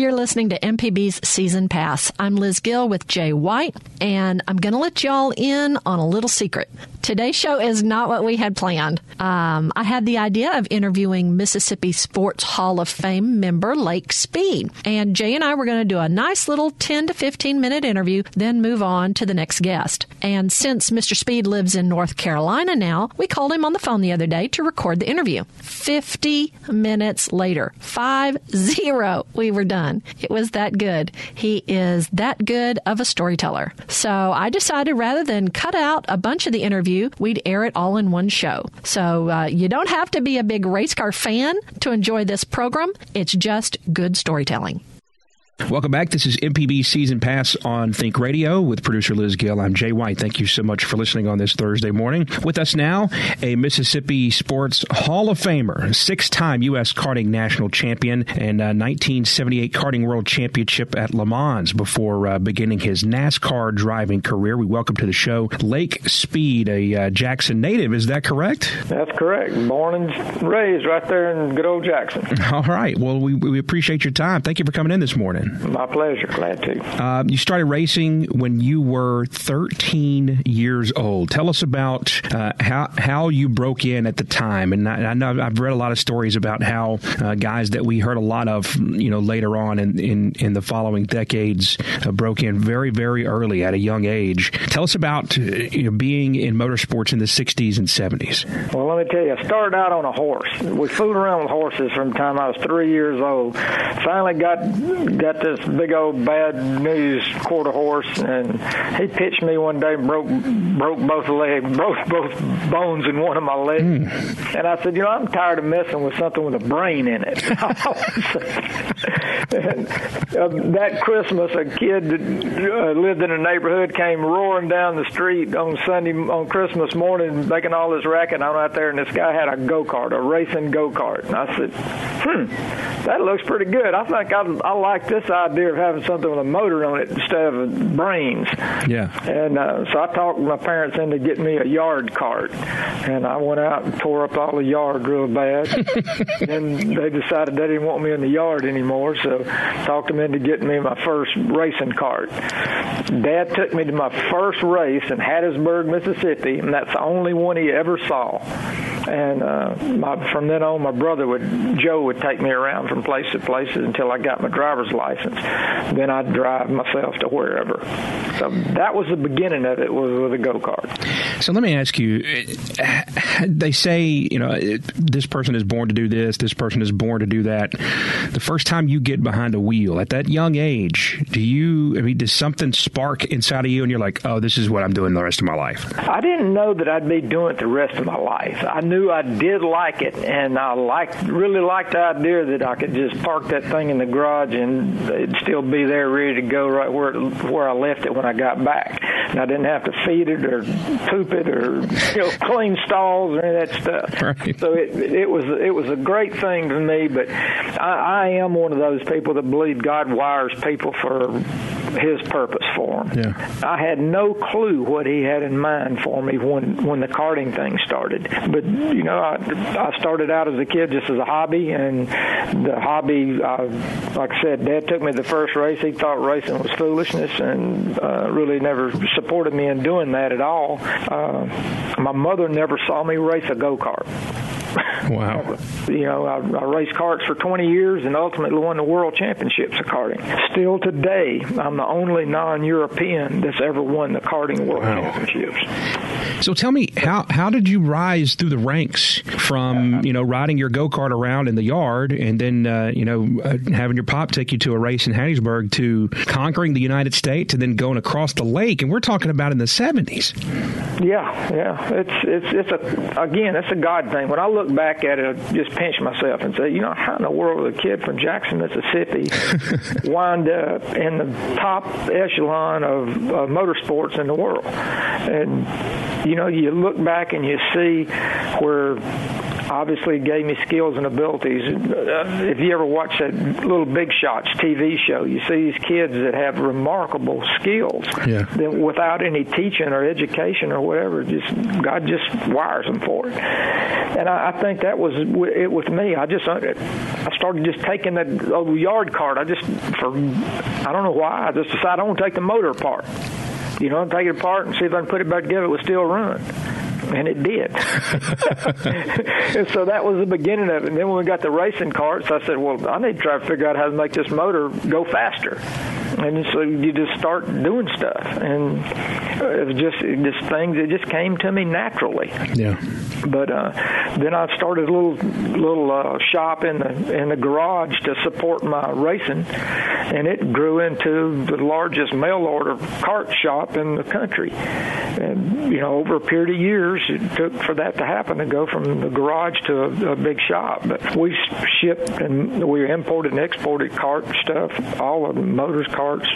You're listening to MPB's Season Pass. I'm Liz Gill with Jay White, and I'm going to let y'all in on a little secret. Today's show is not what we had planned. Um, I had the idea of interviewing Mississippi Sports Hall of Fame member Lake Speed. And Jay and I were going to do a nice little 10 to 15 minute interview, then move on to the next guest. And since Mr. Speed lives in North Carolina now, we called him on the phone the other day to record the interview. 50 minutes later, 5 0, we were done. It was that good. He is that good of a storyteller. So I decided rather than cut out a bunch of the interview, we'd air it all in one show. So uh, you don't have to be a big race car fan to enjoy this program. It's just good storytelling. Welcome back. This is MPB Season Pass on Think Radio with producer Liz Gill. I'm Jay White. Thank you so much for listening on this Thursday morning. With us now, a Mississippi Sports Hall of Famer, six time U.S. karting national champion, and 1978 karting world championship at Le Mans before uh, beginning his NASCAR driving career. We welcome to the show Lake Speed, a uh, Jackson native. Is that correct? That's correct. Born and raised right there in good old Jackson. All right. Well, we, we appreciate your time. Thank you for coming in this morning. My pleasure. Glad to. Uh, you started racing when you were 13 years old. Tell us about uh, how how you broke in at the time. And I, I, know I've read a lot of stories about how uh, guys that we heard a lot of, you know, later on in in, in the following decades uh, broke in very very early at a young age. Tell us about uh, you know, being in motorsports in the 60s and 70s. Well, let me tell you, I started out on a horse. We fooled around with horses from the time I was three years old. Finally got got this big old bad news quarter horse, and he pitched me one day, and broke broke both legs, broke both bones in one of my legs. Mm. And I said, you know, I'm tired of messing with something with a brain in it. and, uh, that Christmas, a kid that uh, lived in a neighborhood came roaring down the street on Sunday on Christmas morning, making all this racket. I'm out there, and this guy had a go kart, a racing go kart. And I said, hmm, that looks pretty good. I think I, I like this idea of having something with a motor on it instead of brains. Yeah. And uh, so I talked my parents into getting me a yard cart, and I went out and tore up all the yard real bad. then they decided they didn't want me in the yard anymore, so talked them into getting me my first racing cart. Dad took me to my first race in Hattiesburg, Mississippi, and that's the only one he ever saw. And uh, my, from then on, my brother would Joe would take me around from place to place until I got my driver's license. Then I'd drive myself to wherever. So that was the beginning of it was with a go kart. So let me ask you: They say you know this person is born to do this, this person is born to do that. The first time you get behind a wheel at that young age, do you? I mean, does something spark inside of you, and you're like, oh, this is what I'm doing the rest of my life? I didn't know that I'd be doing it the rest of my life. I knew I did like it, and I liked really liked the idea that I could just park that thing in the garage and it'd still be there ready to go right where it, where I left it when I got back. And I didn't have to feed it or poop it or you know clean stalls or any of that stuff. Right. So it it was it was a great thing to me. But I, I am one of those people that believe God wires people for His purpose for them. Yeah. I had no clue what He had in mind for me when when the karting thing started. But you know, I, I started out as a kid just as a hobby, and the hobby, uh, like I said, Dad took me the first race. He thought racing was foolishness, and uh, really never supported me in doing that at all. Uh, my mother never saw me race a go kart. Wow. you know, I, I raced karts for 20 years and ultimately won the world championships of karting. Still today, I'm the only non-European that's ever won the karting world Wow. championships. So tell me, how how did you rise through the ranks from you know riding your go kart around in the yard and then uh, you know uh, having your pop take you to a race in Hattiesburg to conquering the United States and then going across the lake, and we're talking about in the seventies. Yeah, yeah, it's it's it's a again, it's a God thing. When I look back at it, I just pinch myself and say, you know, how in the world would a kid from Jackson, Mississippi, wind up in the top echelon of, of motorsports in the world? And you know, you look back and you see where obviously gave me skills and abilities. Uh, if you ever watch that little Big Shots TV show, you see these kids that have remarkable skills yeah. that without any teaching or education or whatever, just God just wires them for it. And I, I think that was it with me. I just I started just taking that old yard cart. I just for I don't know why I just decided I want to take the motor apart. You know, take it apart and see if I can put it back together. It would still run and it did. and so that was the beginning of it. And then when we got the racing carts, I said, well, I need to try to figure out how to make this motor go faster. And so you just start doing stuff, and it was just just things that just came to me naturally. Yeah. But uh, then I started a little little uh, shop in the in the garage to support my racing, and it grew into the largest mail order cart shop in the country. And you know, over a period of years, it took for that to happen to go from the garage to a, a big shop. But we shipped and we imported and exported cart stuff, all of the motors, carts,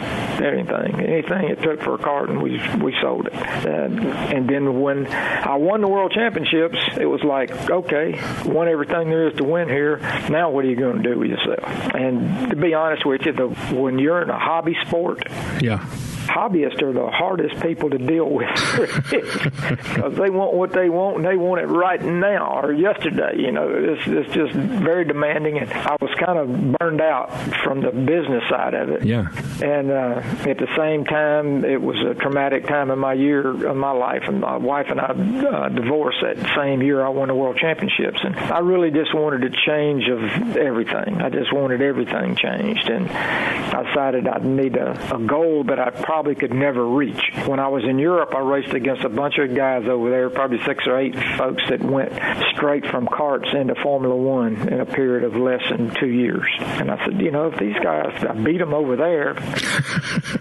anything, anything it took for a cart, and we we sold it. And, and then when I won the world championships, it was like, okay, won everything there is to win here. Now what are you going to do with yourself? And to be honest with you, the, when you're in a hobby sport, yeah hobbyists are the hardest people to deal with because they want what they want and they want it right now or yesterday. You know, it's, it's just very demanding, and I was kind of burned out from the business side of it. Yeah. And uh, at the same time, it was a traumatic time in my year of my life, and my wife and I uh, divorced that same year I won the world championships, and I really just wanted a change of everything. I just wanted everything changed, and I decided I'd need a, a goal that I'd probably probably could never reach. When I was in Europe, I raced against a bunch of guys over there, probably six or eight folks that went straight from karts into Formula One in a period of less than two years. And I said, you know, if these guys, I beat them over there,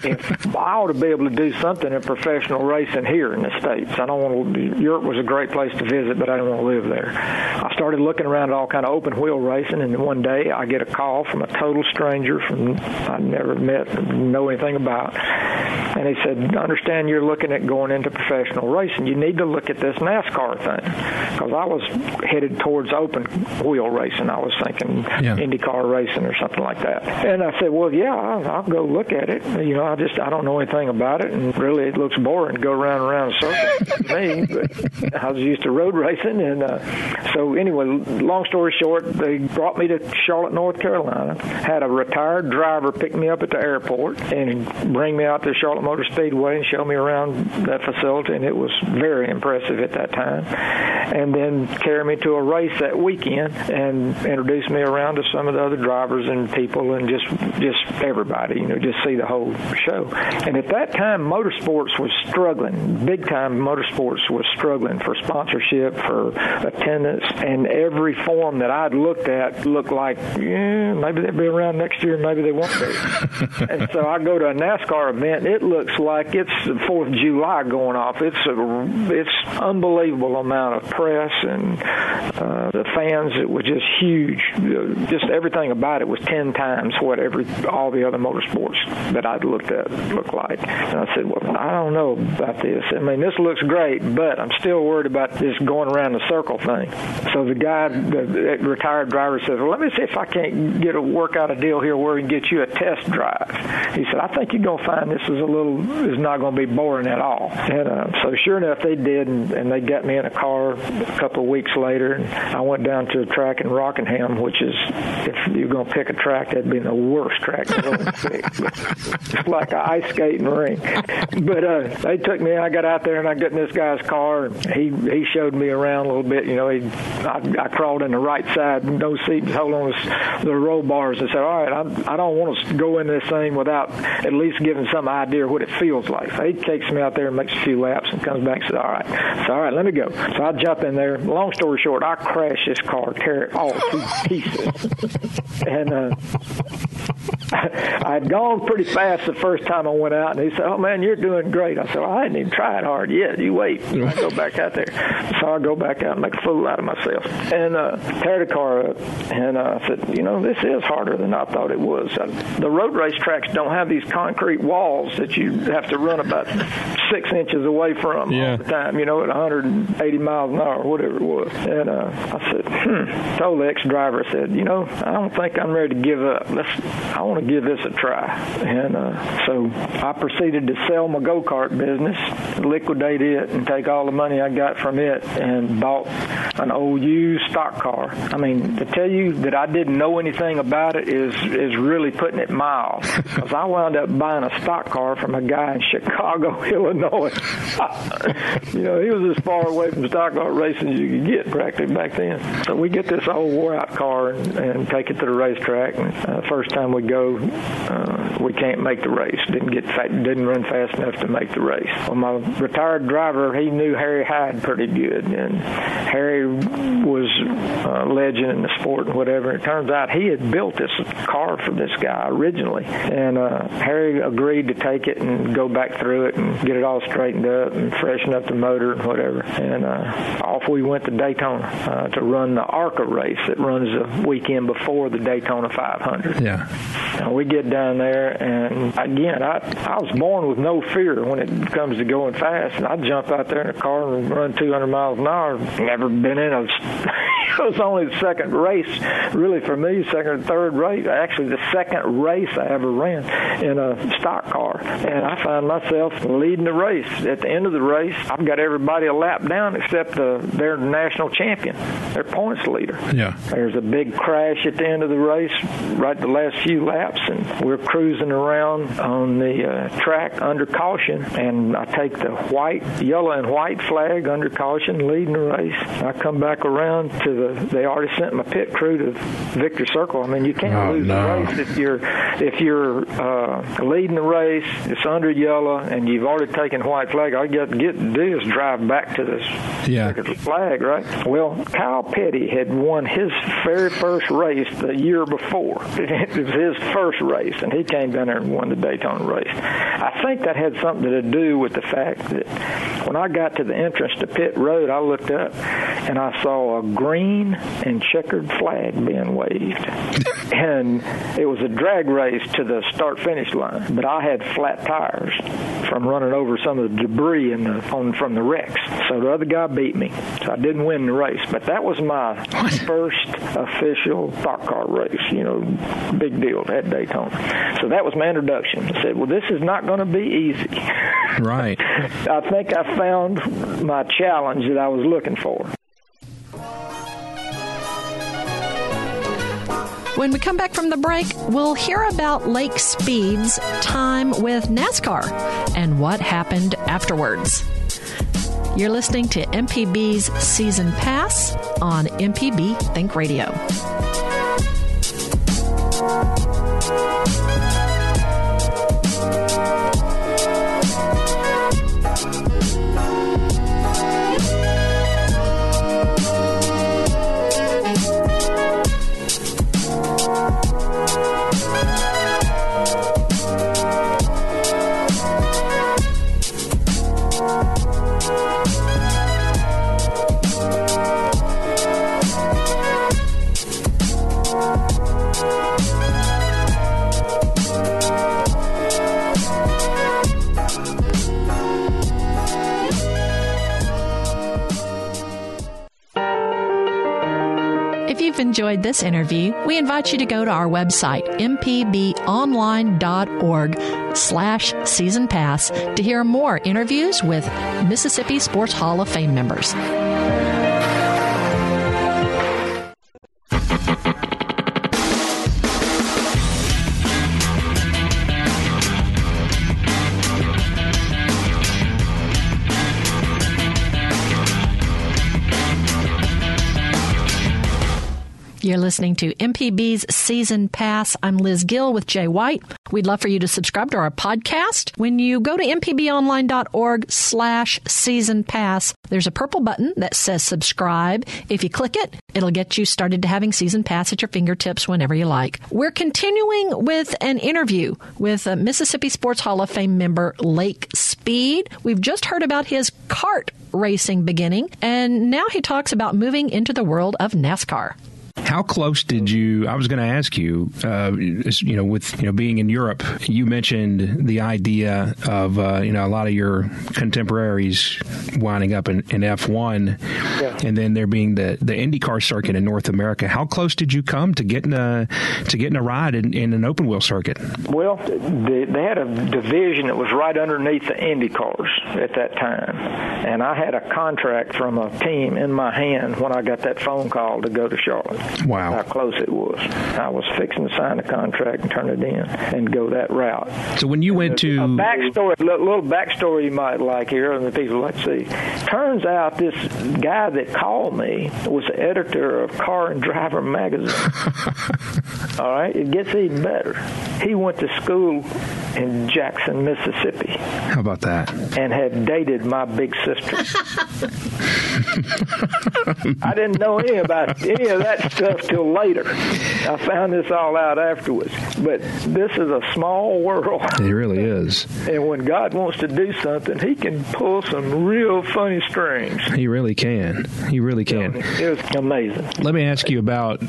if I ought to be able to do something in professional racing here in the States. I don't want to, Europe was a great place to visit, but I didn't want to live there. I started looking around at all kind of open wheel racing, and one day I get a call from a total stranger from I'd never met, know anything about and he said, understand you're looking at going into professional racing. You need to look at this NASCAR thing. Because I was headed towards open wheel racing. I was thinking yeah. IndyCar racing or something like that. And I said, well, yeah, I'll, I'll go look at it. You know, I just, I don't know anything about it. And really, it looks boring to go around and around in circles to me. But I was used to road racing. And uh, so anyway, long story short, they brought me to Charlotte, North Carolina, had a retired driver pick me up at the airport and bring me out to Charlotte Motor Speedway and show me around that facility, and it was very impressive at that time. And then carry me to a race that weekend and introduce me around to some of the other drivers and people and just just everybody, you know, just see the whole show. And at that time, motorsports was struggling. Big time motorsports was struggling for sponsorship, for attendance, and every form that I'd looked at looked like, yeah, maybe they'll be around next year, maybe they won't be. and so I go to a NASCAR event. It looks like it's the Fourth of July going off. It's a it's unbelievable amount of press and uh, the fans. It was just huge. Just everything about it was ten times what every all the other motorsports that I'd looked at looked like. And I said, well, I don't know about this. I mean, this looks great, but I'm still worried about this going around the circle thing. So the guy, the retired driver, says, well, let me see if I can't get a work out a deal here where we can get you a test drive. He said, I think you're gonna find this is a little is not going to be boring at all. And uh, so sure enough, they did, and, and they got me in a car a couple of weeks later, and I went down to a track in Rockingham, which is if you're going to pick a track, that'd be the worst track just like an ice skating rink. But uh, they took me. I got out there and I got in this guy's car. And he he showed me around a little bit. You know, he I, I crawled in the right side, no seat, hold on the roll bars, and said, "All right, I, I don't want to go in this thing without at least giving some idea what it feels like." So he takes me out there and makes a few laps and comes back and says, "All right, so all right, let me go." So I jump in there. Long story short, I crash this car, tear it all to pieces, and. uh I had gone pretty fast the first time I went out, and he said, "Oh man, you're doing great." I said, well, "I hadn't even tried hard yet. You wait." I go back out there, so I go back out and make a fool out of myself, and uh, tear the car up. And uh, I said, "You know, this is harder than I thought it was. Uh, the road race tracks don't have these concrete walls that you have to run about six inches away from yeah. all the time. You know, at 180 miles an hour, whatever it was." And uh, I said, "Hmm." Told the ex-driver, I said, "You know, I don't think I'm ready to give up. Let's. I want to give this a try." And uh, so I proceeded to sell my go kart business, liquidate it, and take all the money I got from it and bought an old used stock car. I mean, to tell you that I didn't know anything about it is is really putting it mild. Because I wound up buying a stock car from a guy in Chicago, Illinois. you know, he was as far away from stock car racing as you could get practically back then. So we get this old wore out car and, and take it to the racetrack. And uh, first time we go, uh, we can't make the race. Didn't get didn't run fast enough to make the race. Well, my retired driver, he knew Harry Hyde pretty good, and Harry was a legend in the sport and whatever. It turns out he had built this car for this guy originally, and uh, Harry agreed to take it and go back through it and get it all straightened up and freshen up the motor and whatever. And uh, off we went to Daytona uh, to run the ARCA race that runs the weekend before the Daytona 500. Yeah. And we get down there, and again, I I was born with no fear when it comes to going fast. And I jump out there in a car and run 200 miles an hour. Never been in a it was only the second race, really for me, second or third race. Actually, the second race I ever ran in a stock car, and I find myself leading the race. At the end of the race, I've got everybody a lap down except the, their national champion, their points leader. Yeah. There's a big crash at the end of the race, right the last few laps, and we're cruising around on the uh, track under caution, and I take the white, yellow, and white flag under caution, leading the race. I come back around to the the they already sent my pit crew to Victory Circle. I mean, you can't oh, lose no. the race if you're if you're uh, leading the race. It's under yellow, and you've already taken white flag. All you got to get do is drive back to this yeah. flag, right? Well, Kyle Petty had won his very first race the year before. It was his first race, and he came down there and won the Daytona race. I think that had something to do with the fact that when I got to the entrance to pit road, I looked up and I saw a green and checkered flag being waved. and it was a drag race to the start finish line, but I had flat tires from running over some of the debris in the, on, from the wrecks. So the other guy beat me. So I didn't win the race, but that was my first official stock car race, you know, big deal at Daytona. So that was my introduction. I said, well, this is not going to be easy. Right. I think I found my challenge that I was looking for. When we come back from the break, we'll hear about Lake Speed's time with NASCAR and what happened afterwards. You're listening to MPB's Season Pass on MPB Think Radio. Enjoyed this interview, we invite you to go to our website, mpbonline.org slash season pass to hear more interviews with Mississippi Sports Hall of Fame members. Listening to MPB's Season Pass. I'm Liz Gill with Jay White. We'd love for you to subscribe to our podcast. When you go to mpbonline.org slash season pass, there's a purple button that says subscribe. If you click it, it'll get you started to having season pass at your fingertips whenever you like. We're continuing with an interview with Mississippi Sports Hall of Fame member Lake Speed. We've just heard about his kart racing beginning, and now he talks about moving into the world of NASCAR. How close did you? I was going to ask you. Uh, you know, with you know being in Europe, you mentioned the idea of uh, you know a lot of your contemporaries winding up in, in F one, yeah. and then there being the the IndyCar circuit in North America. How close did you come to getting a to getting a ride in, in an open wheel circuit? Well, they, they had a division that was right underneath the IndyCars at that time, and I had a contract from a team in my hand when I got that phone call to go to Charlotte. Wow. How close it was. I was fixing to sign a contract and turn it in and go that route. So when you went to a backstory, little backstory you might like here, and the people let's see. Turns out this guy that called me was the editor of Car and Driver magazine. All right, it gets even better. He went to school in Jackson, Mississippi. How about that? And had dated my big sister. I didn't know any about any of that stuff till later. I found this all out afterwards. But this is a small world. It really is. And when God wants to do something, He can pull some real funny strings. He really can. He really can. It was amazing. Let me ask you about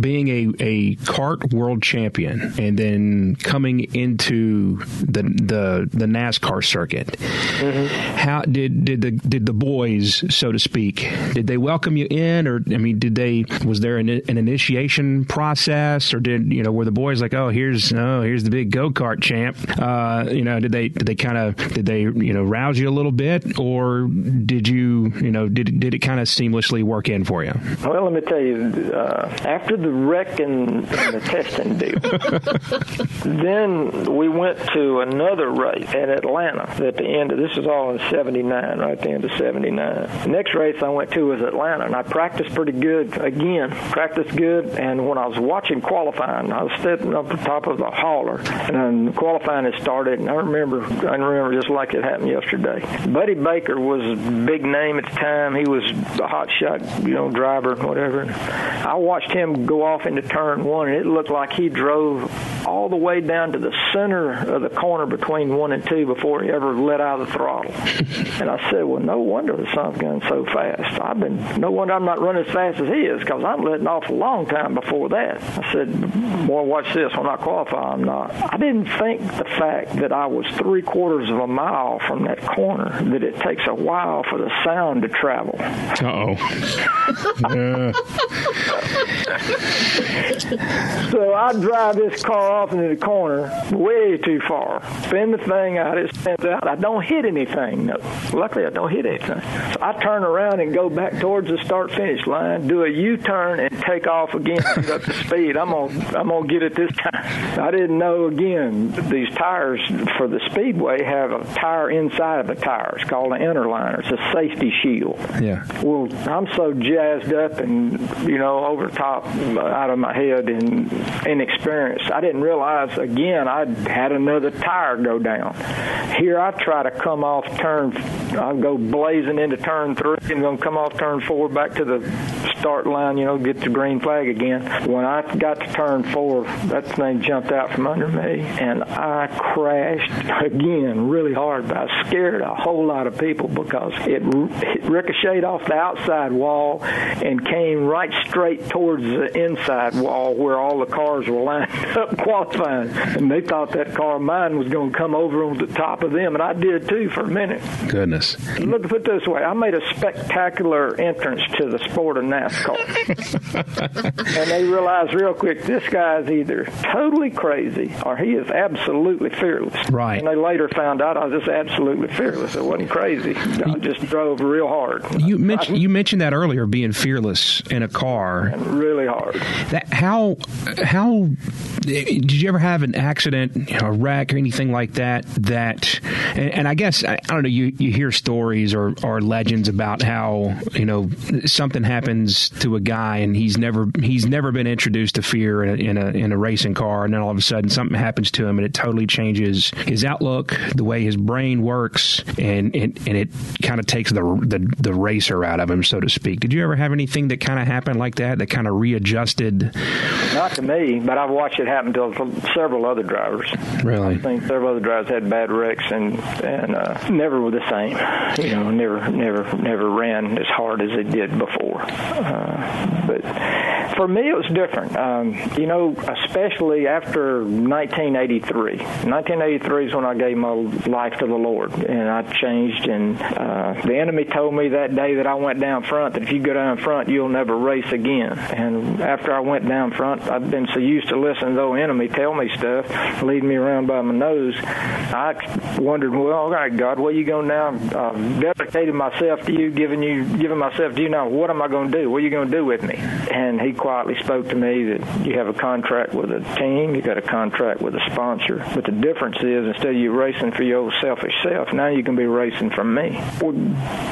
being a, a kart world champion and then coming into the the, the NASCAR circuit. Mm-hmm. How did did the did the boys, so to speak, did they welcome you in, or I mean, did they was there an, an initiation process, or did you know were the boys like, oh, here's oh, here's the big go kart champ? Uh, you know, did they did they kind of did they you know rouse you a little bit, or did you you know did did it kind of seamlessly work in for you? Well, let me tell you, uh, after the wreck and, and the testing deal, then we went to another race at Atlanta at the end of this is all in '79, right at the end of '79. The next race I went to was Atlanta, and I practiced pretty good again practiced good, and when I was watching qualifying, I was sitting up the top of the hauler, and qualifying had started, and I remember, I remember just like it happened yesterday. Buddy Baker was a big name at the time. He was a hot shot, you know, driver, whatever. I watched him go off into turn one, and it looked like he drove all the way down to the center of the corner between one and two before he ever let out of the throttle. and I said, well, no wonder the sun's going so fast. I've been, no wonder I'm not running as fast as he is because I'm letting off awful long time before that. I said, boy, watch this. When I qualify, I'm not. I didn't think the fact that I was three quarters of a mile from that corner, that it takes a while for the sound to travel. Uh-oh. so I drive this car off into the corner way too far. Spin the thing out, it spins out. I don't hit anything. No. Luckily, I don't hit anything. So I turn around and go back towards the start-finish line, do a U-turn, and take off again, get up to speed. I'm gonna I'm gonna get it this time. I didn't know again these tires for the speedway have a tire inside of the tire. It's called an interliner. It's a safety shield. Yeah. Well, I'm so jazzed up and you know over top uh, out of my head and inexperienced. I didn't realize again I had another tire go down. Here I try to come off turn. I go blazing into turn three and gonna come off turn four back to the start line. You know, get the green flag again. When I got to turn four, that thing jumped out from under me, and I crashed again really hard. But I scared a whole lot of people because it, it ricocheted off the outside wall and came right straight towards the inside wall where all the cars were lined up qualifying. And they thought that car of mine was going to come over on the top of them, and I did too for a minute. Goodness. Look, put it this way: I made a spectacular entrance to the sport of NASCAR. and they realized real quick this guy is either totally crazy or he is absolutely fearless. Right. And they later found out I was just absolutely fearless. It wasn't crazy. I just drove real hard. You mentioned you mentioned that earlier, being fearless in a car. Really hard. That how how did you ever have an accident, a wreck, or anything like that? That And, and I guess I, I, don't know. You you hear stories or, or legends about how you know something happens to a guy and he's never he's never been introduced to fear in a, in a in a racing car, and then all of a sudden something happens to him and it totally changes his outlook, the way his brain works, and and, and it kind of takes the, the the racer out of him, so to speak. Did you ever have anything that kind of happened like that that kind of readjusted? Not to me, but I've watched it happen to several other drivers. Really, I think several other drivers had bad wrecks and and uh, never were the same. You know, never never never ran as hard as they did before. Uh, but for me, it was different. Um, you know, especially after 1983. 1983 is when I gave my life to the Lord, and I changed. And uh, the enemy told me that day that I went down front that if you go down front, you'll never race again. And after I went down front, I've been so used to listening to the enemy tell me stuff, lead me around by my nose. I wondered, well, all right, God, where you going now? I've dedicated myself to you, giving you, giving myself to you. Now, what am I going to do? What are you going to do with me? And He quietly spoke to me that you have a contract with a team, you got a contract with a sponsor. But the difference is, instead of you racing for your own selfish self, now you can be racing for me. Well,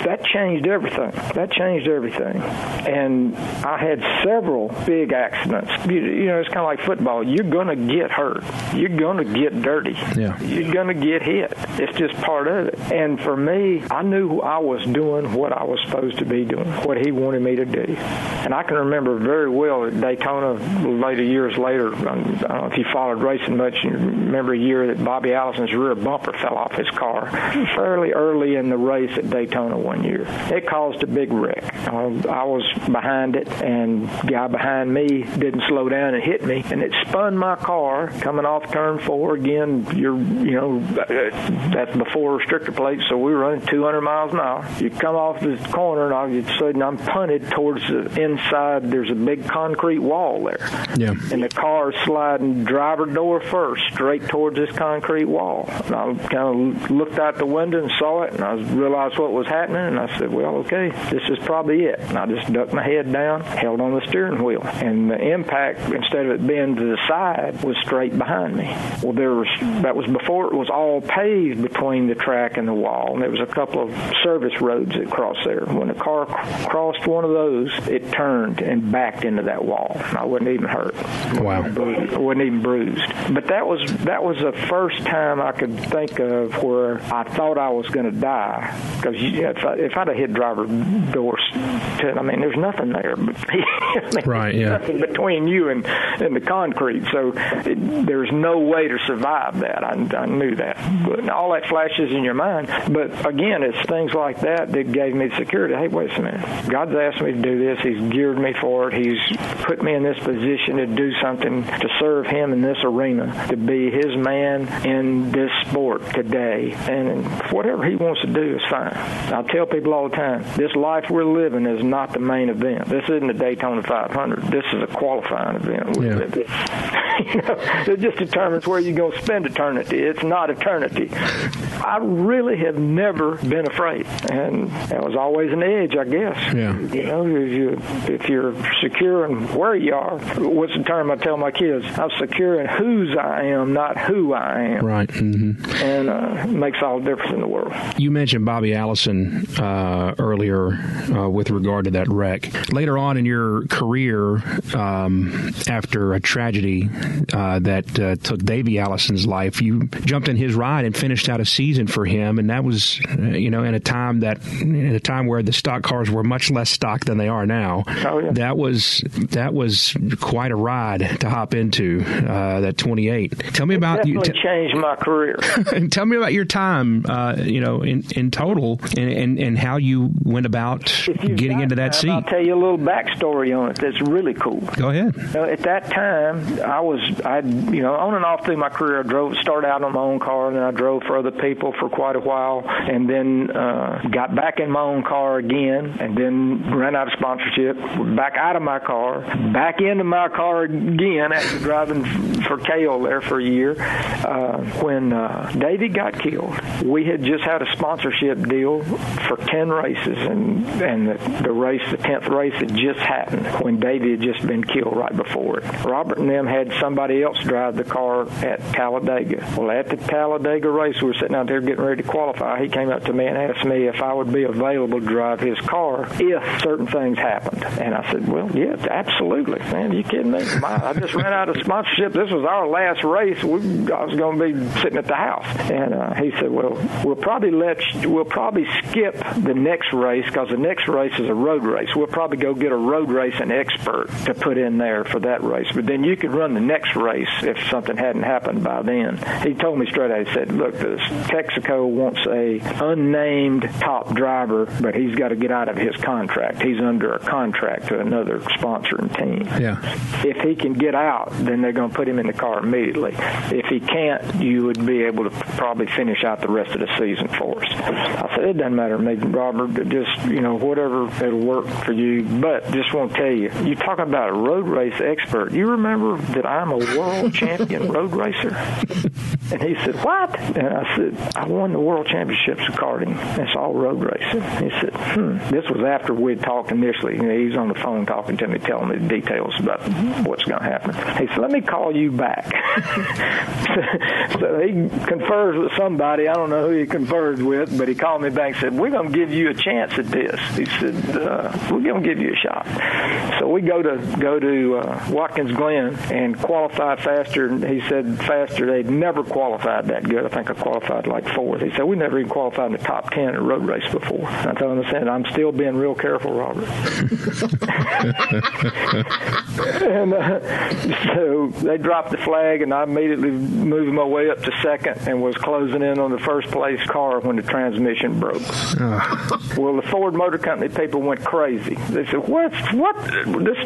that changed everything. That changed everything. And I had several big accidents. You, you know, it's kind of like football. You're going to get hurt. You're going to get dirty. Yeah. You're going to get hit. It's just part of it. And for me, I knew I was doing what I was supposed to be doing, what he wanted me to do. And I can remember very well at Daytona later years later. I don't know if you followed racing much. You remember a year that Bobby Allison's rear bumper fell off his car fairly early in the race at Daytona one year. It caused a big wreck. I was behind it, and guy behind me didn't slow down and hit me, and it spun my car coming off turn four. Again, you're you know that's before restrictor plates, so we were running 200 miles an hour. You come off this corner, and all of a sudden I'm punted towards the inside. There's a big concrete wall there, yeah, and the car is sliding driver door first straight towards this concrete wall. And I kind of looked out the window and saw it, and I realized what was happening, and I said, "Well, okay, this is probably it." And I just ducked my head down, held on the steering wheel, and the impact, instead of it being to the side, was straight behind me. Well, there was that was before it was all paved between the track and the wall, and there was a couple of service roads that crossed there. When the car crossed one of those, it turned and backed into that wall. I wasn't even hurt. Wow. I wasn't even bruised. But that was that was the first time I could think of where I thought I was going to die because if, I, if I'd have hit driver doors, I mean, there's nothing there. But, I mean, right. Yeah. Nothing between you and and the concrete, so it, there's no way to survive that. I, I knew that. But all that flashes in your mind. But again, it's things like that that gave me security. Hey, wait a minute. God's asked me to do this. He's geared me for it. He's put me in this position to do something to serve Him in this arena, to be His man in this sport today. And whatever He wants to do is fine. I tell people all the time, this life we're living is not the main event. This isn't the Daytona 500. This is a qualifying event. Yeah. you know, it just determines where you're going to spend eternity. It's not eternity. I really have never been afraid, and that was always an edge, I guess. Yeah. You know, if you if you're secure in where you are, what's the term I tell my kids? I'm secure in whose I am, not who I am. Right. Mm-hmm. And uh, makes all the difference in the world. You mentioned Bobby Allison uh, earlier uh, with regard to that wreck. Later on in your career, um, after a tragedy uh, that uh, took Davey Allison's life, you jumped in his ride and finished out a season for him, and that was, uh, you know, in a time that in a time where the stock cars were much less stock than they are now. Oh, yeah. That was that was quite a ride to hop into. Uh, that 28. Tell me about Definitely you. T- changed my career. tell me about your time, uh, you know, in, in total, and, and, and how you went about getting into that time, seat. I'll tell you a little backstory on it that's really cool. Go ahead. You know, at that time, I was, I, you know, on and off through my career, I drove, started out on my own car, and then I drove for other people for quite a while, and then uh, got back in my own car again, and then ran out of sponsorship, back out of my car, back into my car again after driving for Cale there for a year. Uh, when uh, Davey got killed, we had just had a sponsorship deal for 10 races, and, and the, the race, the 10th race, had just happened when Davey had just been killed right before it. Robert and them had somebody else drive the car at Talladega. Well, at the Talladega race, we were sitting out there getting ready to qualify. He came up to me and asked me if I would be available to drive his car if certain things happened. And I said, well, yeah, absolutely. Man, are you kidding me? My, I just ran out of sponsorship. This was our last race. We, I was going to be sitting at the house. And uh, he said, well, we'll probably let you, we'll probably skip the next race because the next race is a road race. We'll probably go get a road racing expert to put in there for that race. But then you could run the next race if something hadn't happened by then. He told me straight out. He said, look, this Texaco wants a unnamed top driver, but he's got to get out of his contract. He's under a contract to another sponsoring team. Yeah. If he can get out, then they're going to put him in the car immediately. If he can't, you would be able to probably finish out the rest of the season for us. I said, it doesn't matter to me, Robert. Just, you know, whatever it'll work for you. But just want to tell you, you talk about a road race expert. You remember that I'm a world champion road racer? And he said, what? And I said, I won the world championships of karting. It's all road racing. He said, hmm. This was after we'd talked initially. You know, he was on the phone talking to me, telling me the details about what's going to happen. He said, let me call you back. so he confers with somebody. I don't know who he confers with, but he called me back and said, we're going to give you a chance at this. He said, uh, we're going to give you a shot. So we go to go to uh, Watkins Glen and qualify faster. He said faster. They'd never qualified that good. I think I qualified like fourth. He said we never even qualified in the top ten in a road race before. I told him I said I'm still being real careful, Robert. and uh, so they dropped the flag, and I immediately moved my way up to second and was closing in on the first place car when the transmission broke. well, the Ford Motor Company people went crazy. They said, "What? What? This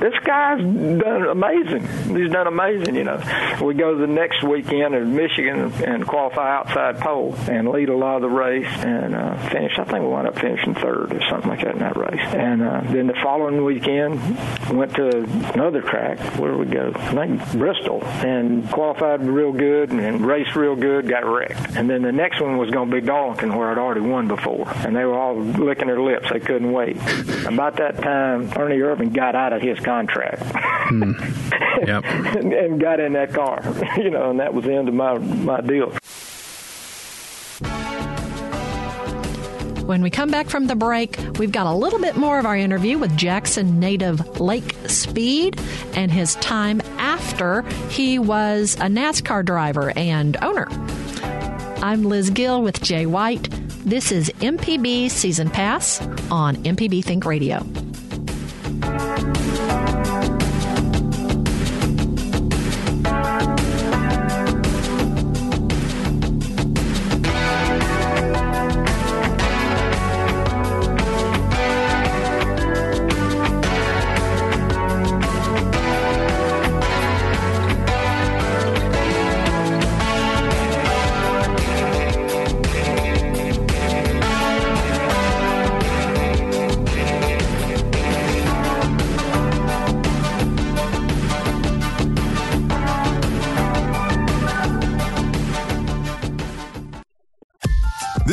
this guy's done amazing. He's done amazing." You know. We go the next weekend in Michigan and qualify outside pole and lead a lot of the race and uh, finish. I think we wound up finishing third or something like that in that race. And uh, then the following weekend went to another track. Where we go? I think Bristol and qualified real good and raced real good. Got wrecked. And then the next one was going to be Darlington, where I'd already won before, and they were all licking their lips. They couldn't wait. About that time, Ernie Irvan got out of his contract. Hmm. Yep. and, and got in that car, you know, and that was the end of my my deal. When we come back from the break, we've got a little bit more of our interview with Jackson native Lake Speed and his time after he was a NASCAR driver and owner. I'm Liz Gill with Jay White. This is MPB Season Pass on MPB Think Radio.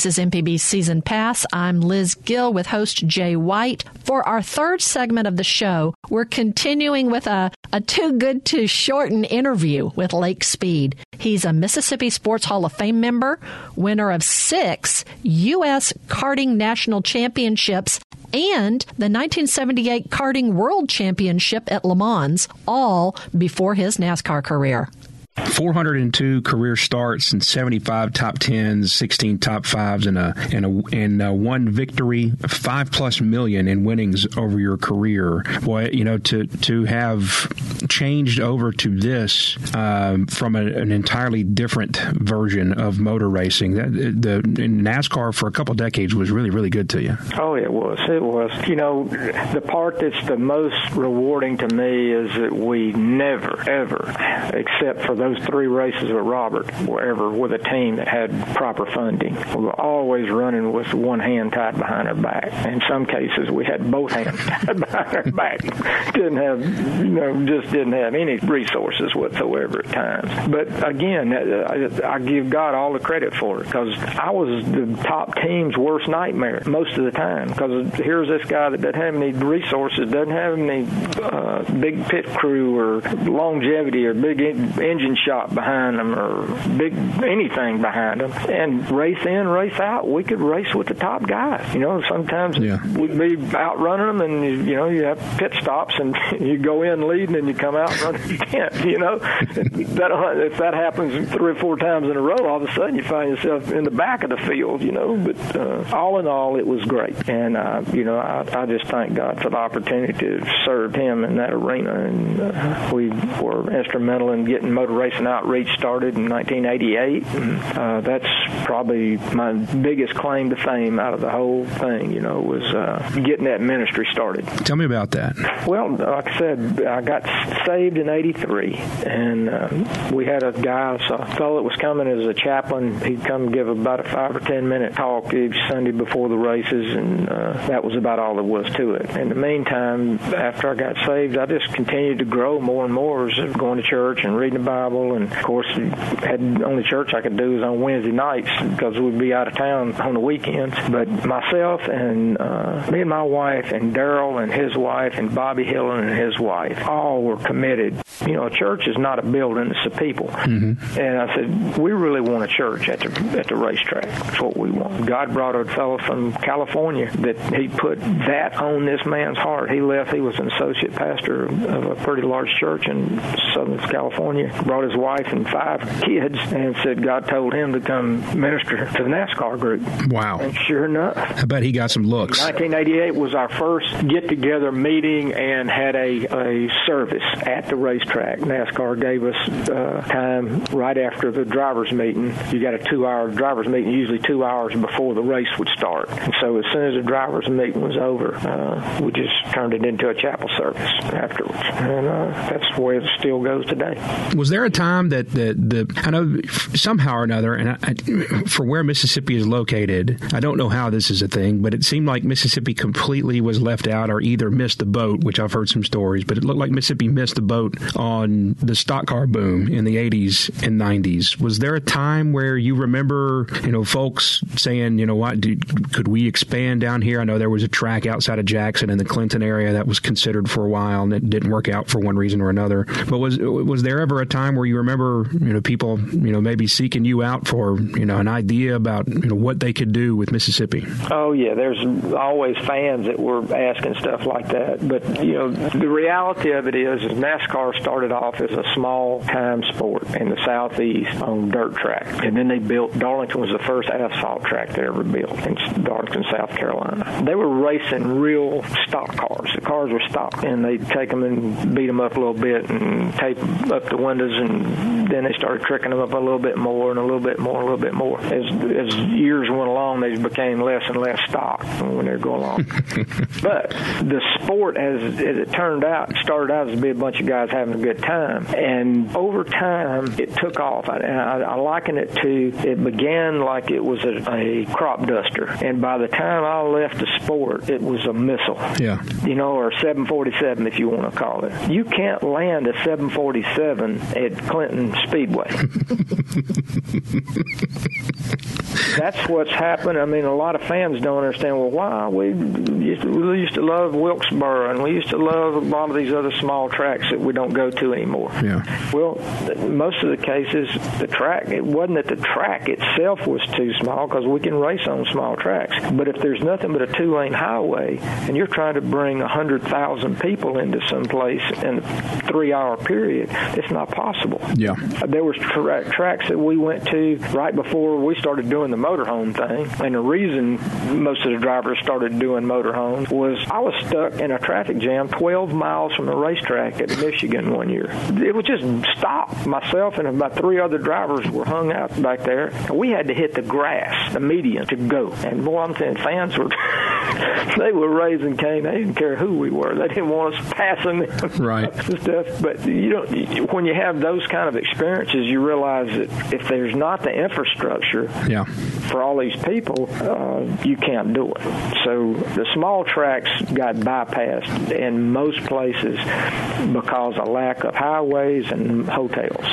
This is MPB Season Pass. I'm Liz Gill with host Jay White. For our third segment of the show, we're continuing with a, a too good to shorten interview with Lake Speed. He's a Mississippi Sports Hall of Fame member, winner of six U.S. Karting National Championships and the 1978 Karting World Championship at Le Mans, all before his NASCAR career. 402 career starts and 75 top tens, 16 top fives, and a and a and a one victory, five plus million in winnings over your career. Boy, you know to to have changed over to this um, from a, an entirely different version of motor racing. That the NASCAR for a couple decades was really really good to you. Oh, it was. It was. You know, the part that's the most rewarding to me is that we never ever, except for those three races with Robert, were ever with a team that had proper funding. We were always running with one hand tied behind our back. In some cases, we had both hands tied behind our back. Didn't have, you know, just didn't have any resources whatsoever at times. But again, I, I give God all the credit for it because I was the top team's worst nightmare most of the time because here's this guy that doesn't have any resources, doesn't have any uh, big pit crew or longevity or big engine shop behind them or big anything behind them. And race in, race out, we could race with the top guys. You know, sometimes yeah. we'd be outrunning them, and you, you know you have pit stops, and you go in leading, and you come out running tenth. You know, that if that happens three or four times in a row, all of a sudden you find yourself in the back of the field. You know, but uh, all in all, it was great, and uh, you know I, I just thank God for the opportunity to serve Him in that arena, and uh, we were instrumental in getting motor racing outreach started in 1988. And, uh, that's probably my biggest claim to fame out of the whole thing. You know, was uh, getting that ministry started. Tell me about that. Well, like I said, I got saved in '83, and uh, we had a guy, a fellow that was coming as a chaplain. He'd come give about a five or ten minute talk each Sunday before the races, and uh, that was about all there was to it. In the meantime, after I got saved, I just continued to grow more and more as going to church and reading the Bible, and of course, had only church I could do was on Wednesday nights because we'd be out of town on the weekends. But myself and uh, me and my wife and Darrell and his wife and Bobby Hillin and his wife all were committed. You know, a church is not a building; it's a people. Mm-hmm. And I said, we really want a church at the at the racetrack. That's what we want. God brought a fellow from California that he put that on this man's heart. He left. He was an associate pastor of a pretty large church in Southern California. Brought his wife and five kids, and said God told him to come minister to the NASCAR group. Wow! And sure enough, I bet he got some looks. 1988 was our first get-together meeting, and had a a service at the racetrack. NASCAR gave us uh, time right after the drivers' meeting. You got a two-hour drivers' meeting, usually two hours before the race would start. And so as soon as the drivers' meeting was over, uh, we just turned it into a chapel service afterwards. And uh, that's the way it still goes today. Was there a time that the, the I know somehow or another, and I, I, for where Mississippi is located, I don't know how this is a thing, but it seemed like Mississippi completely was left out or either missed the boat, which I've heard some stories, but it looked like Mississippi missed the boat on the stock car boom in the 80s and 90s. Was there a time where you remember, you know, folks saying, you know what, do, could we expand down here? I know there was a track outside of Jackson in the Clinton area that was considered for a while and it didn't work out for one reason or another. But was was there ever a time where you remember, you know, people, you know, maybe seeking you out for, you know, an idea about, you know, what they could do with Mississippi? Oh yeah, there's always fans that were asking stuff like that. But you know, the reality of it is, is NASCAR started off as a small time sport in the southeast on dirt track, and then they built Darlington was the first asphalt track they ever built in Darlington, South Carolina. They were racing real stock cars. The cars were stock, and they'd take them and beat them up a little bit and tape up the windows, and then they started tricking them up a little bit more and a little bit more, and a little bit more. As as years went along, they became less and less stock when they were going along. but the sport, as, as it turned out, started out as to be a bunch of guys having good time, and over time, it took off. I, I, I liken it to it began like it was a, a crop duster, and by the time I left the sport, it was a missile. Yeah. You know, or 747 if you want to call it. You can't land a 747 at Clinton Speedway. That's what's happened. I mean, a lot of fans don't understand. Well, why we used to, we used to love Wilkesboro and we used to love a lot of these other small tracks that we don't go go to anymore. Yeah. Well, most of the cases, the track, it wasn't that the track itself was too small because we can race on small tracks. But if there's nothing but a two lane highway and you're trying to bring a 100,000 people into some place in a three hour period, it's not possible. Yeah. There was tra- tracks that we went to right before we started doing the motorhome thing. And the reason most of the drivers started doing motorhomes was I was stuck in a traffic jam 12 miles from the racetrack at Michigan one year. It was just stop. Myself and about three other drivers were hung out back there. We had to hit the grass, the median, to go. And boy, I'm saying fans were they were raising Cain. They didn't care who we were. They didn't want us passing them right. and stuff. But you don't. When you have those kind of experiences, you realize that if there's not the infrastructure yeah. for all these people, uh, you can't do it. So the small tracks got bypassed in most places because of lack of highways and hotels.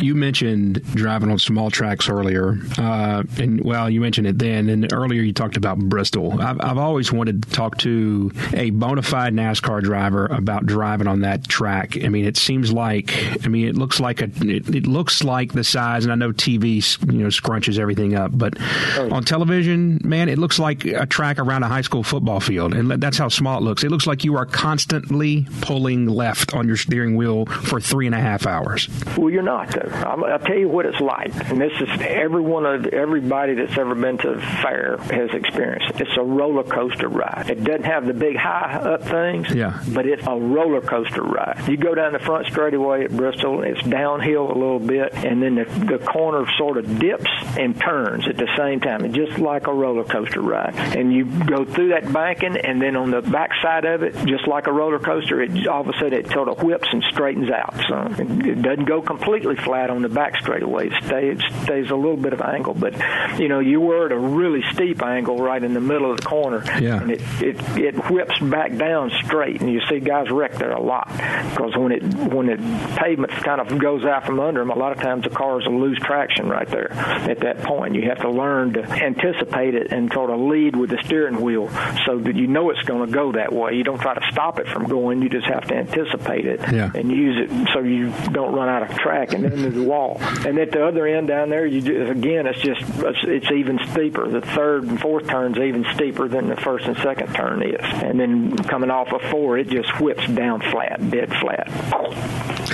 You mentioned driving on small tracks earlier, uh, and well, you mentioned it then, and earlier you talked about Bristol. I've, I've always wanted to talk to a bona fide NASCAR driver about driving on that track. I mean, it seems like, I mean, it looks like a, it, it looks like the size, and I know TV, you know, scrunches everything up, but oh. on television, man, it looks like a track around a high school football field, and that's how small it looks. It looks like you are constantly pulling left on your steering wheel for three and a half hours. Well, you're not though. I'll, I'll tell you what it's like, and this is every one of everybody that's ever been to the fair has experienced. It's a roller coaster ride. It doesn't have the big high up things, yeah. but it's a roller coaster ride. You go down the front straightaway at Bristol, it's downhill a little bit, and then the, the corner sort of dips and turns at the same time. It's just like a roller coaster ride. And you go through that banking, and then on the back side of it, just like a roller coaster, it all of a sudden it sort of whips and straightens out. So it doesn't go completely flat on the back straightaway. It stays, stays a little bit of angle, but you know you were at a really steep angle right in the middle of the corner, yeah. and it, it it whips back down straight, and you see guys wreck there a lot because when it when the pavement kind of goes out from under them, a lot of times the cars will lose traction right there at that point. You have to learn to anticipate it and sort of lead with the steering wheel so that you know it's going to go that way. You don't try to stop it from going; you just have to anticipate it yeah. And use it so you don't run out of track and then the wall. And at the other end down there, you just, again, it's just it's even steeper. The third and fourth turns even steeper than the first and second turn is. And then coming off of four, it just whips down flat, dead flat.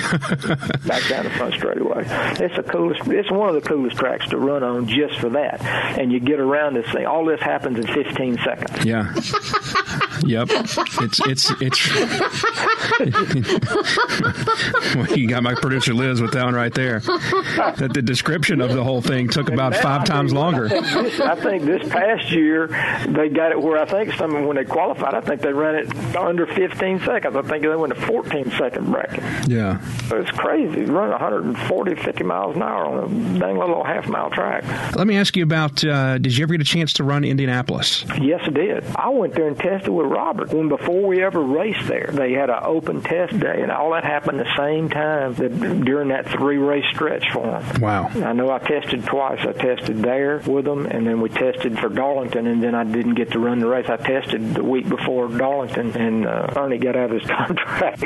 Back down the front straightaway. It's the coolest. It's one of the coolest tracks to run on just for that. And you get around this thing. All this happens in 15 seconds. Yeah. Yep. It's it's it's. well, you got my producer Liz with that one right there. That the description of the whole thing took about five times longer. I think, this, I think this past year they got it where I think some when they qualified, I think they ran it under 15 seconds. I think they went to 14 second bracket. Yeah. It's crazy. Run 140, 50 miles an hour on a dang little half mile track. Let me ask you about. Uh, did you ever get a chance to run Indianapolis? Yes, I did. I went there and tested with Robert when before we ever raced there. They had an open test day, and all that happened the same time that, during that three race stretch for them. Wow. I know I tested twice. I tested there with them, and then we tested for Darlington, and then I didn't get to run the race. I tested the week before Darlington, and uh, Ernie got out of his contract.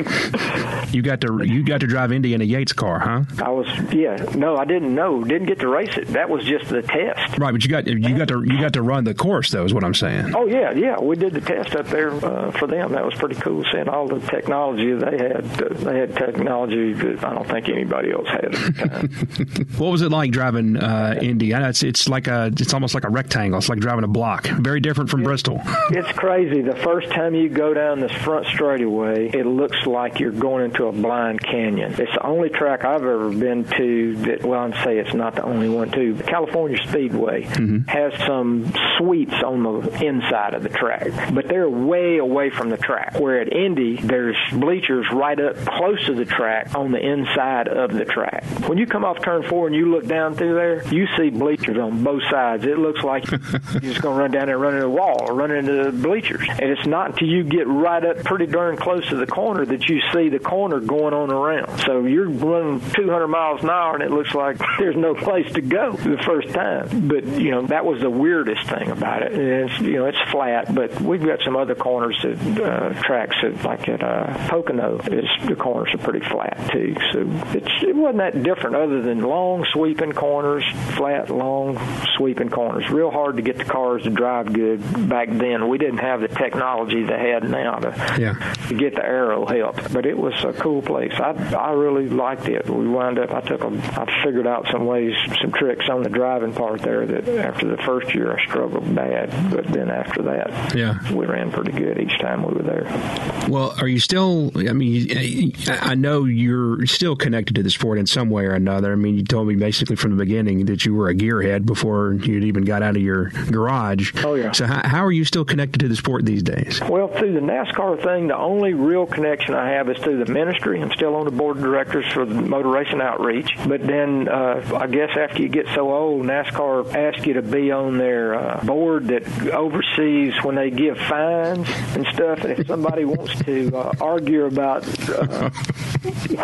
you got to you got to drive Indy in a Yates car, huh? I was yeah. No, I didn't know. Didn't get to race it. That was just the test. Right, but you got you got to you got to run the course though. Is what I'm saying. Oh yeah, yeah. We did the test up there uh, for them. That was pretty cool seeing all the technology they had. Uh, they had technology that I don't think anybody else had at the time. what was it like driving uh, Indy? I know it's it's like a it's almost like a rectangle. It's like driving a block. Very different from it, Bristol. it's crazy. The first time you go down this front straightaway, it looks like you're going into a blind canyon. It's the only track I've ever been to that. Well, I'd say it's not the only one too. California Speedway mm-hmm. has some suites on the inside of the track, but they're way away from the track. Where at Indy, there's bleachers right up close to the track on the inside of the track. When you come off turn four and you look down through there, you see bleachers on both sides. It looks like you're just going to run down there and run into the wall or run into the bleachers. And it's not until you get right up pretty darn close to the corner that you see the corner going on around. So you're running 200 miles an hour and it looks like there's no place to go the first time. But, you know, that was the weirdest thing about it. And it's, you know, it's flat, but we've got some other corners at uh, tracks at, like at uh, Pocono, is the corners are pretty flat too. So it's it wasn't that different other than long sweeping corners, flat long sweeping corners. Real hard to get the cars to drive good back then. We didn't have the technology they had now to yeah. to get the aero help, but it was a cool place. I I really liked it. We wound up. I took a. I figured out some ways, some tricks on the driving part there that after the first year I struggled bad, but then after that, yeah, we ran pretty good each time we were there. Well, are you still? I mean, I know you're still connected to the sport in some way or another. I mean, you told me basically from the beginning that you were a gearhead before you'd even got out of your garage. Oh yeah. So how, how are you still connected to the sport these days? Well, through the NASCAR thing, the only real connection I have is through the ministry. I'm still on the board of directors for the Motor Racing Outreach. But then uh, I guess after you get so old, NASCAR asks you to be on their uh, board that oversees when they give fines and stuff. And if somebody wants to uh, argue about uh,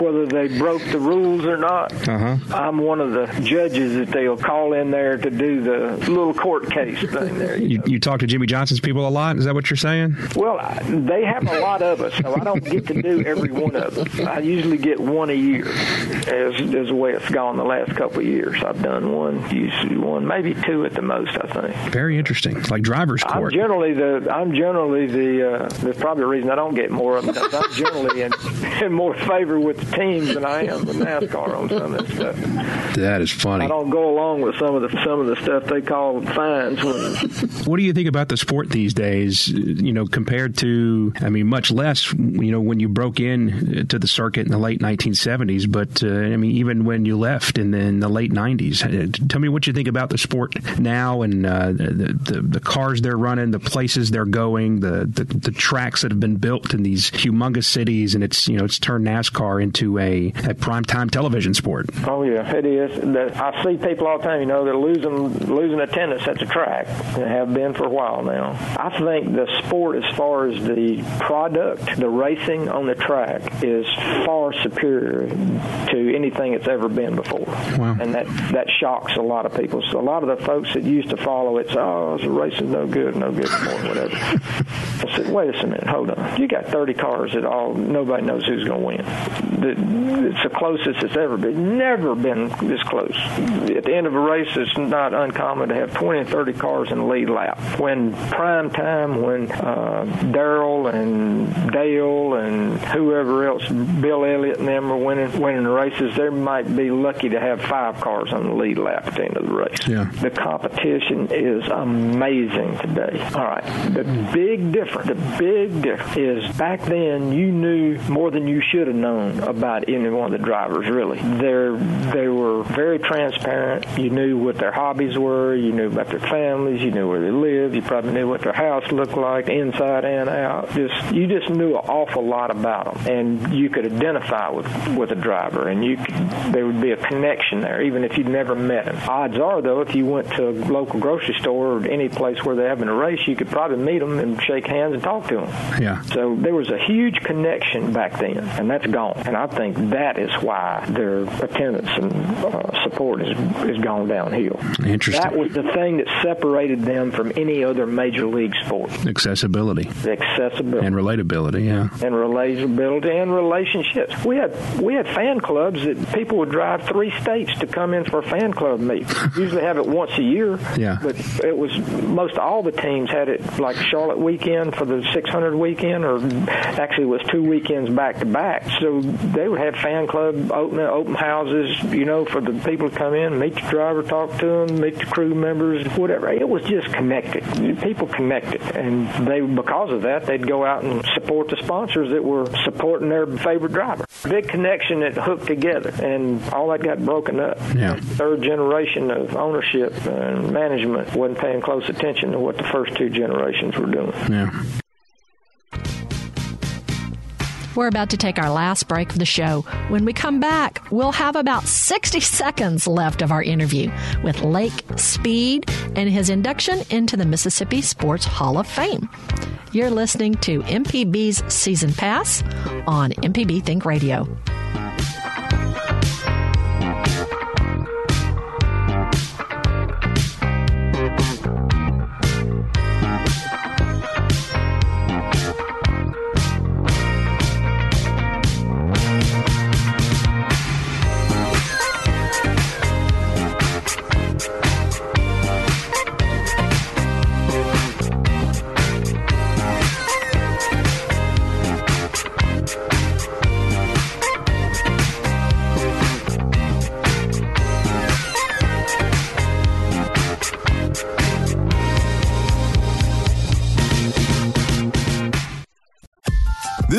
whether they broke the rules or not, uh-huh. I'm one of the judges that they'll call in there to do the little court case thing there. You, you, you talk to Jimmie Johnson's people a lot? Is that what you're saying? Well, they have a lot of us, so I don't get to do every one of them. I usually get one a year, as, as the way it's gone the last couple of years. I've done one, usually one, maybe two at the most. I think. Very interesting, It's like driver's court. I'm generally the. I'm generally the. Uh, there's probably a reason I don't get more of them I'm generally in, in more favor with the teams than I am with NASCAR on some of this stuff. That is funny. I don't go along with some of the some of the stuff they call fines. what do you think about the sport these days? You know, compared to, I mean, much less. You know, when you broke in to the circuit in the late 1970s, but uh, I mean, even when you left in the, in the late 90s. Uh, tell me what you think about the sport now and uh, the, the, the cars they're running, the places they're going, the, the the tracks that have been built in these humongous cities, and it's you know it's turned NASCAR into a, a prime time television sport. Oh yeah, it is. I see people all the time. You know, they're losing losing attendance at the track and have been for a while now. I think the sport, as far as the product, the racing on the track, is far superior to anything it's ever been before. Wow. And that that shocks a lot of people. So a lot of the folks that used to follow it say, "Oh, the racing's no good, no good anymore, whatever." I said, "Wait a minute, hold on. You got 30 cars that all nobody knows who's going to win. It's the closest it's ever been. Never been this close. At the end of a race, it's not uncommon to have 20 and 30 cars in the lead lap. When prime time, when uh, Darrell and Dale and whoever else, Bill Elliott and them are winning winning the races, they might be lucky to have five cars on the lead lap at the end of the race. Yeah. The competition is amazing today. All right. The big difference, the big difference is back then you knew more than you should have known about any one of the drivers. Really, they they were very transparent. You knew what their hobbies were. You knew about their families. You knew where they lived. You probably knew what their house looked like inside and out. Just you just knew an awful lot about them, and you could identify with with a driver, and you could, there would be a connection there, even if you'd never met him. Odds are, though, if you went to a local grocery store or any place where they're having a race, you could probably meet them and shake hands and talk to them. Yeah. So there was a huge connection back then, and that's gone. And I think that is why their attendance and uh, support has, has gone downhill. Interesting. That was the thing that separated them from any other major league sport. Accessibility. The accessibility. And relatability, yeah. And relatability and relationships. We had we had fan clubs that people would drive three states to come in for a fan club meet. Usually have it once a year. Yeah. But it was most all the teams had it like Charlotte weekend for the 600 weekend, or actually it was two weekends back to back. So they would have fan club open open houses, you know, for the people to come in, meet the driver, talk to them, meet the crew members, whatever. It was just connected. People connected, and they because of that they'd go out and support the sponsors that were supporting their favorite driver. Big connection that hooked together, and all that got broken up. Yeah. Third generation of ownership and management wasn't paying close attention to what the first two generations were doing. Yeah. We're about to take our last break of the show. When we come back, we'll have about 60 seconds left of our interview with Lake Speed and his induction into the Mississippi Sports Hall of Fame. You're listening to MPB's Season Pass on MPB Think Radio.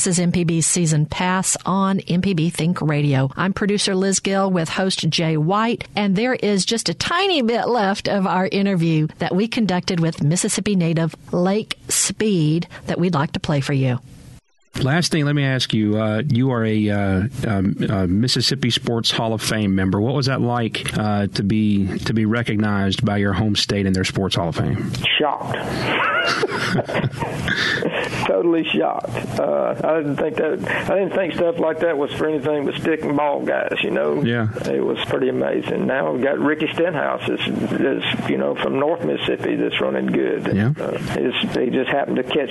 This is MPB's Season Pass on MPB Think Radio. I'm producer Liz Gill with host Jay White, and there is just a tiny bit left of our interview that we conducted with Mississippi native Lake Speed that we'd like to play for you. Last thing, let me ask you. Uh, you are a, uh, um, a, Mississippi Sports Hall of Fame member. What was that like uh, to be to be recognized by your home state in their Sports Hall of Fame? Shocked. totally shocked. Uh, I didn't think that. I didn't think stuff like that was for anything but stick and ball guys. You know. Yeah. It was pretty amazing. Now we've got Ricky Stenhouse, is, is you know from North Mississippi that's running good. Yeah. Uh, he just happened to catch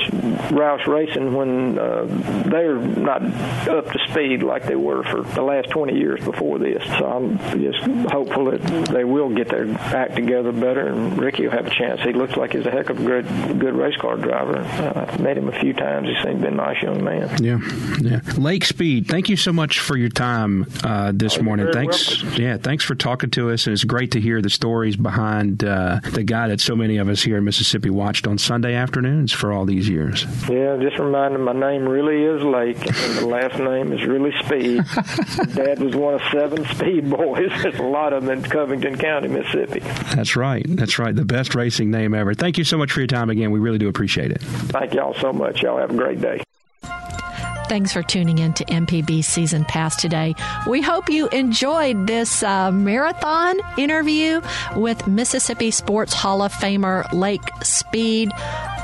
Roush Racing when uh, they're not up to speed like they were for the last 20 years before this. So I'm just hopeful that they will get their act together better, and Ricky will have a chance. He looks like he's a heck of a good, good race car driver. Uh, I've met him a few times. He seems to be a nice young man. Yeah, yeah. Lake Speed, thank you so much for your time uh, this oh, morning. Thanks, welcome. yeah, thanks for talking to us, and it's great to hear the stories behind uh, the guy that so many of us here in Mississippi watched on Sunday afternoons for all these years. Yeah, just reminding my name really is Lake, and the last name is really Speed. Dad was one of seven Speed boys. There's a lot of them in Covington County, Mississippi. That's right. That's right. The best racing name ever. Thank you so much for your time again. We really do appreciate it. Thank y'all so much. Y'all have a great day. Thanks for tuning in to MPB Season Pass today. We hope you enjoyed this uh, marathon interview with Mississippi Sports Hall of Famer Lake Speed.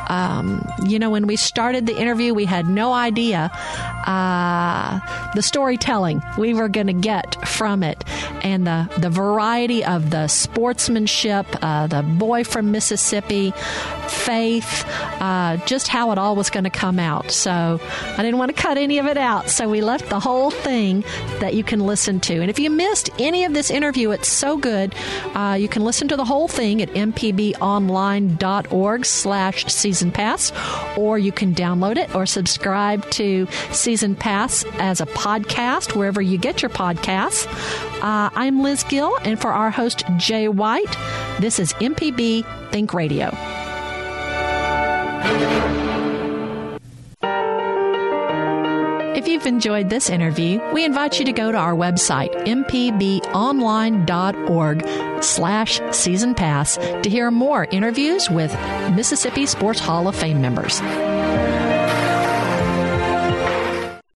Um, you know, when we started the interview, we had no idea uh, the storytelling we were going to get from it and the, the variety of the sportsmanship, uh, the boy from Mississippi, faith, uh, just how it all was going to come out. So I didn't want to cut any of it out. So we left the whole thing that you can listen to. And if you missed any of this interview, it's so good. Uh, you can listen to the whole thing at mpbonline.org slash season pass, or you can download it or subscribe to Season Pass as a podcast wherever you get your podcasts. Uh, I'm Liz Gill, and for our host, Jay White, this is MPB Think Radio. If you've enjoyed this interview, we invite you to go to our website, mpbonline.org slash season pass to hear more interviews with Mississippi Sports Hall of Fame members.